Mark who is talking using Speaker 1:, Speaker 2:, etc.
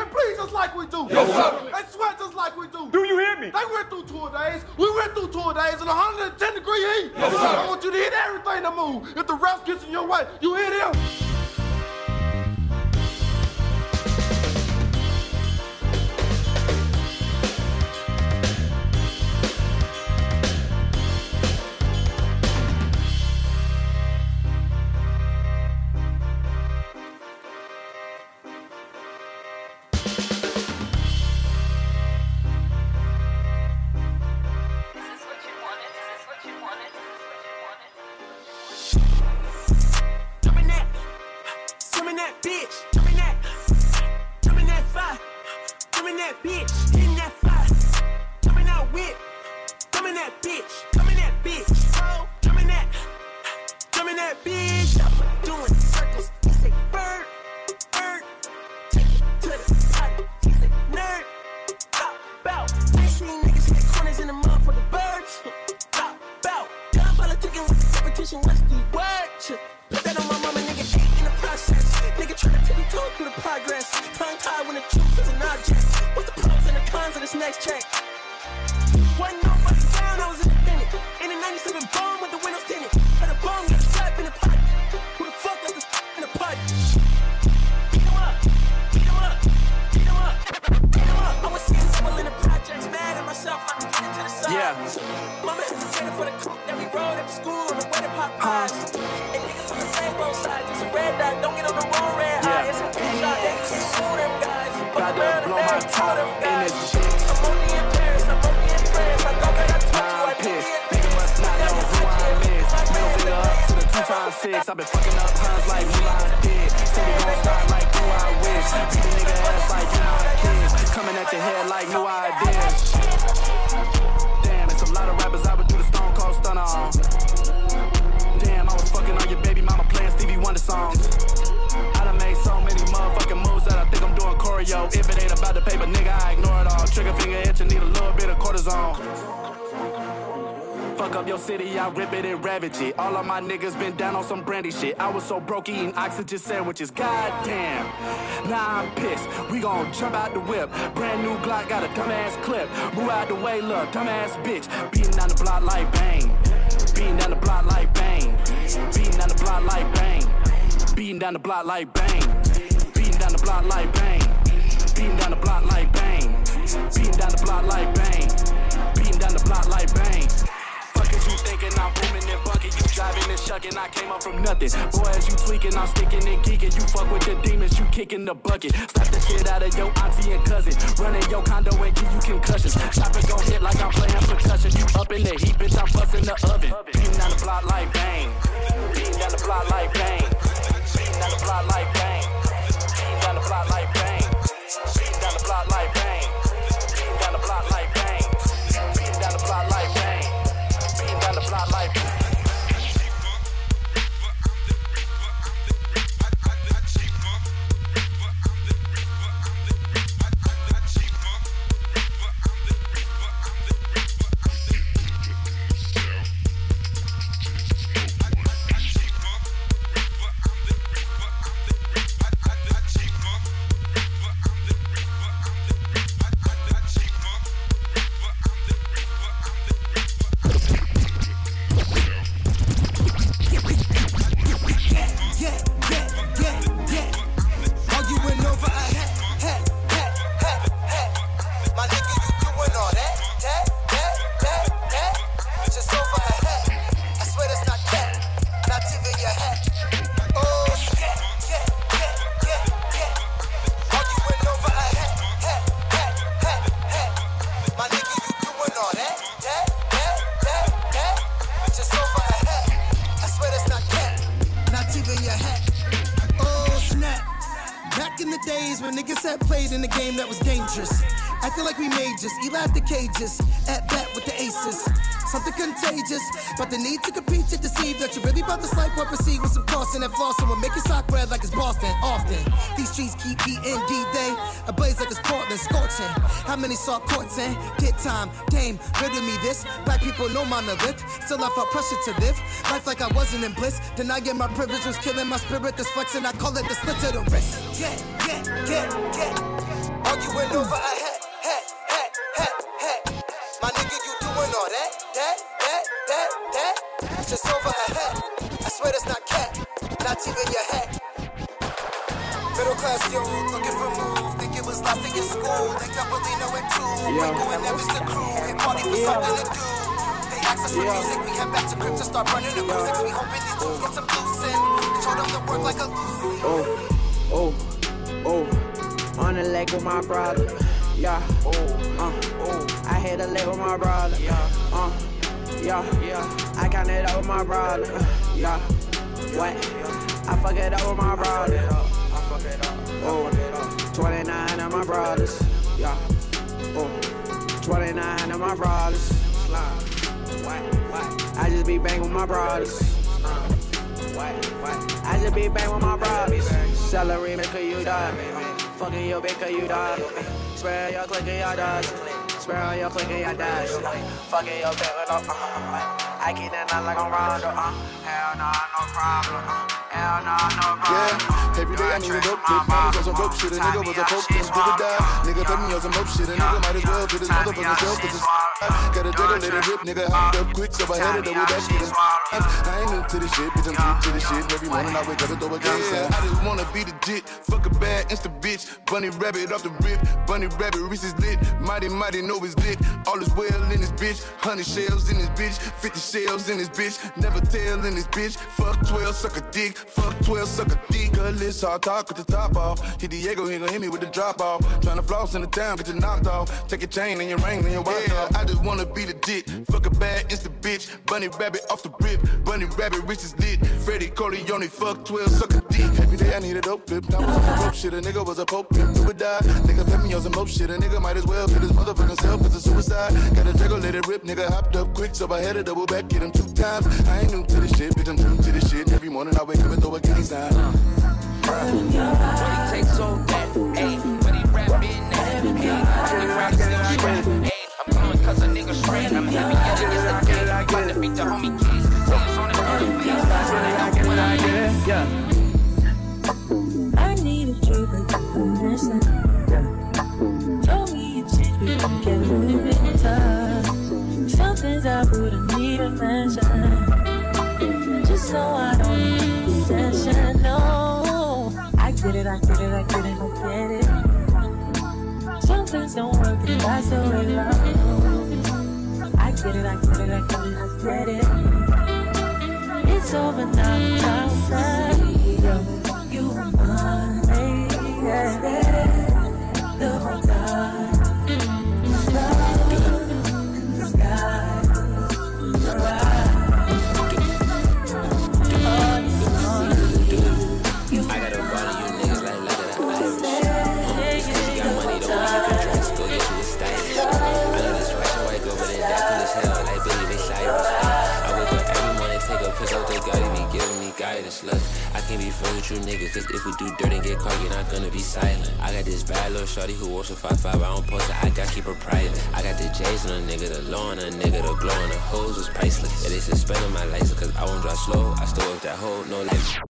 Speaker 1: They bleed just like we do.
Speaker 2: Yes, sir.
Speaker 1: They sweat just like we do.
Speaker 2: Do you hear me?
Speaker 1: They went through tour days. We went through tour days in 110 degree heat.
Speaker 2: Yes, sir.
Speaker 1: I want you to hit everything to move. If the ref gets in your way, you hit him.
Speaker 3: That bitch, jump in that bitch, oh, jump in that, jump in that bitch, doing circles, he say bird, bird, take it to the party, he say nerd, bow, I seen niggas hit the corners in the motherfucking birds, bow, bow, gun politicking with the competition, what's the word? Put that on my mama, nigga, ain't in the process. Nigga tryna tippy toe through the progress. Tongue tied when the truth is an object. What's the pros and the cons of this next track? Fuck
Speaker 4: blow
Speaker 3: around
Speaker 4: my
Speaker 3: and
Speaker 4: top
Speaker 3: them
Speaker 4: in this bitch.
Speaker 3: I'm only in Paris, I'm only in France. I thought that I told you I
Speaker 4: pissed. Nigga must not know who I is. Middle finger up to the two times six. I've been fucking up puns like Mulan did. Say gon' start like who I wish. Beat a nigga ass like you know kids. Coming at your head like new ideas. Damn, it's a lot of rappers I would do the Stone Cold Stunner on. Damn, I was fucking on your baby mama playing Stevie Wonder songs. I done made so many motherfucking moves that I think I'm doing choreo. If it nigga, I ignore it all. Trigger finger itch and need a little bit of cortisone. Fuck up your city, I rip it and ravage it. All of my niggas been down on some brandy shit. I was so broke eating oxygen sandwiches. Goddamn. Now I'm pissed. We gon' jump out the whip. Brand new Glock got a dumbass clip. Move out the way, look, dumbass bitch. Beating down the block like bang. Beating down the block like bang. Beating down the block like bang. Beating down the block like bang. Beating down the block like bang. Beating down the block like bang. Beating down the block like bang. Beating down the block like bang. Fuck you thinking I'm booming and bucking, you driving and shucking, I came up from nothing. Boy, as you tweaking, I'm sticking and geeking. You fuck with the demons, you kicking the bucket. Slap the shit out of your auntie and cousin. Running your condo and give you concussions. Chopper gon' hit like I'm playing percussion. spotlight. In the
Speaker 5: days when niggas had played in a game that was dangerous. Acting like we majors, elide the cages, at bat with the aces. Something contagious, but the need to compete to deceive that you're really about to slice what proceed with some caution and floss and will make your sock red like it's Boston. Often, these streets keep beating D-Day, ablaze like it's Portland, scorching. How many saw courts and get time? Dame, riddle me this. Black people know my lift, still I felt pressure to live. Life like I wasn't in bliss, denying my privilege was killing my spirit. This flexing, I call it the slit to the wrist. Yeah, yeah, yeah, yeah. over a hat, hat, hat, hat, hat. My nigga, you doing all that, that, that, that, that. Just over a hat. I swear that's not cat, not even your hat. Middle class yo, looking was lost in your school. I really know it too.
Speaker 2: Yeah.
Speaker 5: Rico and Nevis the crew. Hit party for something to do. They asked us for
Speaker 2: Yeah.
Speaker 5: music. We head back to crib to start running acoustics. We hoping these dudes get some loose in. Show them the work like a loose.
Speaker 2: Oh, oh, oh. On the leg with my brother. Yeah. Oh, uh, oh. I hit a leg with my brother. Yeah. Uh, yeah, yeah. I count it up with my brother. Uh, yeah. What? I fuck it up with my brother. I fuck it up. Oh, 29 of my brothers. Yeah. Oh, 29 of my brothers. I just be banging with my brothers. I just be bang with my brothers. Celery make you die. Fucking your cause you die. Swear your click and your dash. Swear on your click and your dash. Fucking your bitch with no I keep that not like I'm Rondo. Uh. Hell no, no problem. Hell no, no problem.
Speaker 1: Yeah, every day I need a dope tip. Mommy on some dope shit. A nigga was a poke and did it die. Nigga put me on some dope shit. A nigga might as well get his motherfucking self. Cause it's got a jiggle, let it rip. Nigga hopped up quick, so I had to double back shit. I ain't new to this shit, bitch. I'm new to this shit. Every morning I wake up and throw a gun I just wanna be the jit. Fuck a bad insta bitch. Bunny rabbit off the rip. Bunny rabbit, Reese is lit. Mighty, mighty, know it's lit. All is well in this bitch. Hundred shells in this bitch. Fifty shells in this bitch. Never tell in this bitch. Fuck 12, suck a dick. Fuck 12, suck a dick. Gutless, hard talk with the top off. Hit Diego, he gon' hit me with the drop off. Tryna floss in the town, get you knocked off. Take your chain and your ring and your watch yeah, off. I just wanna be the dick. Fuck a bad insta bitch. Bunny rabbit off the rip. Bunny rabbit, rich is lit. Freddy Corleone, fuck 12, suck a dick. Every day I need a dope flip. Now was some dope shit. A nigga was a pope pimp. Or die. Nigga put me on some dope shit. A nigga might as well kill his motherfucking self. It's a suicide. Got a jiggle, let it rip. Nigga hopped up quick, so I had to double back. Get him two times. I ain't new to this shit, bitch. I'm to this shit. Every morning I wake up and throw a gang sign.
Speaker 6: He takes that, ayy. Ayy. Ayy. I'm coming cause a nigga straight. I'm heavier than yesterday. About to beat the homie
Speaker 7: and that's love. I get it, I get it, I get it, I get it. It's over now, the time's
Speaker 8: piss out, they giving me guidance. Look, I can't be friends with you niggas, cause if we do dirt and get caught, you're not gonna be silent. I got this bad little shorty who wants a 5'5", I don't post it, I got to keep her private. I got the J's on a nigga, the low on a nigga, the glow on the hose was priceless. Yeah, they suspended my license, cause I won't drive slow, I still work that hoe, no life.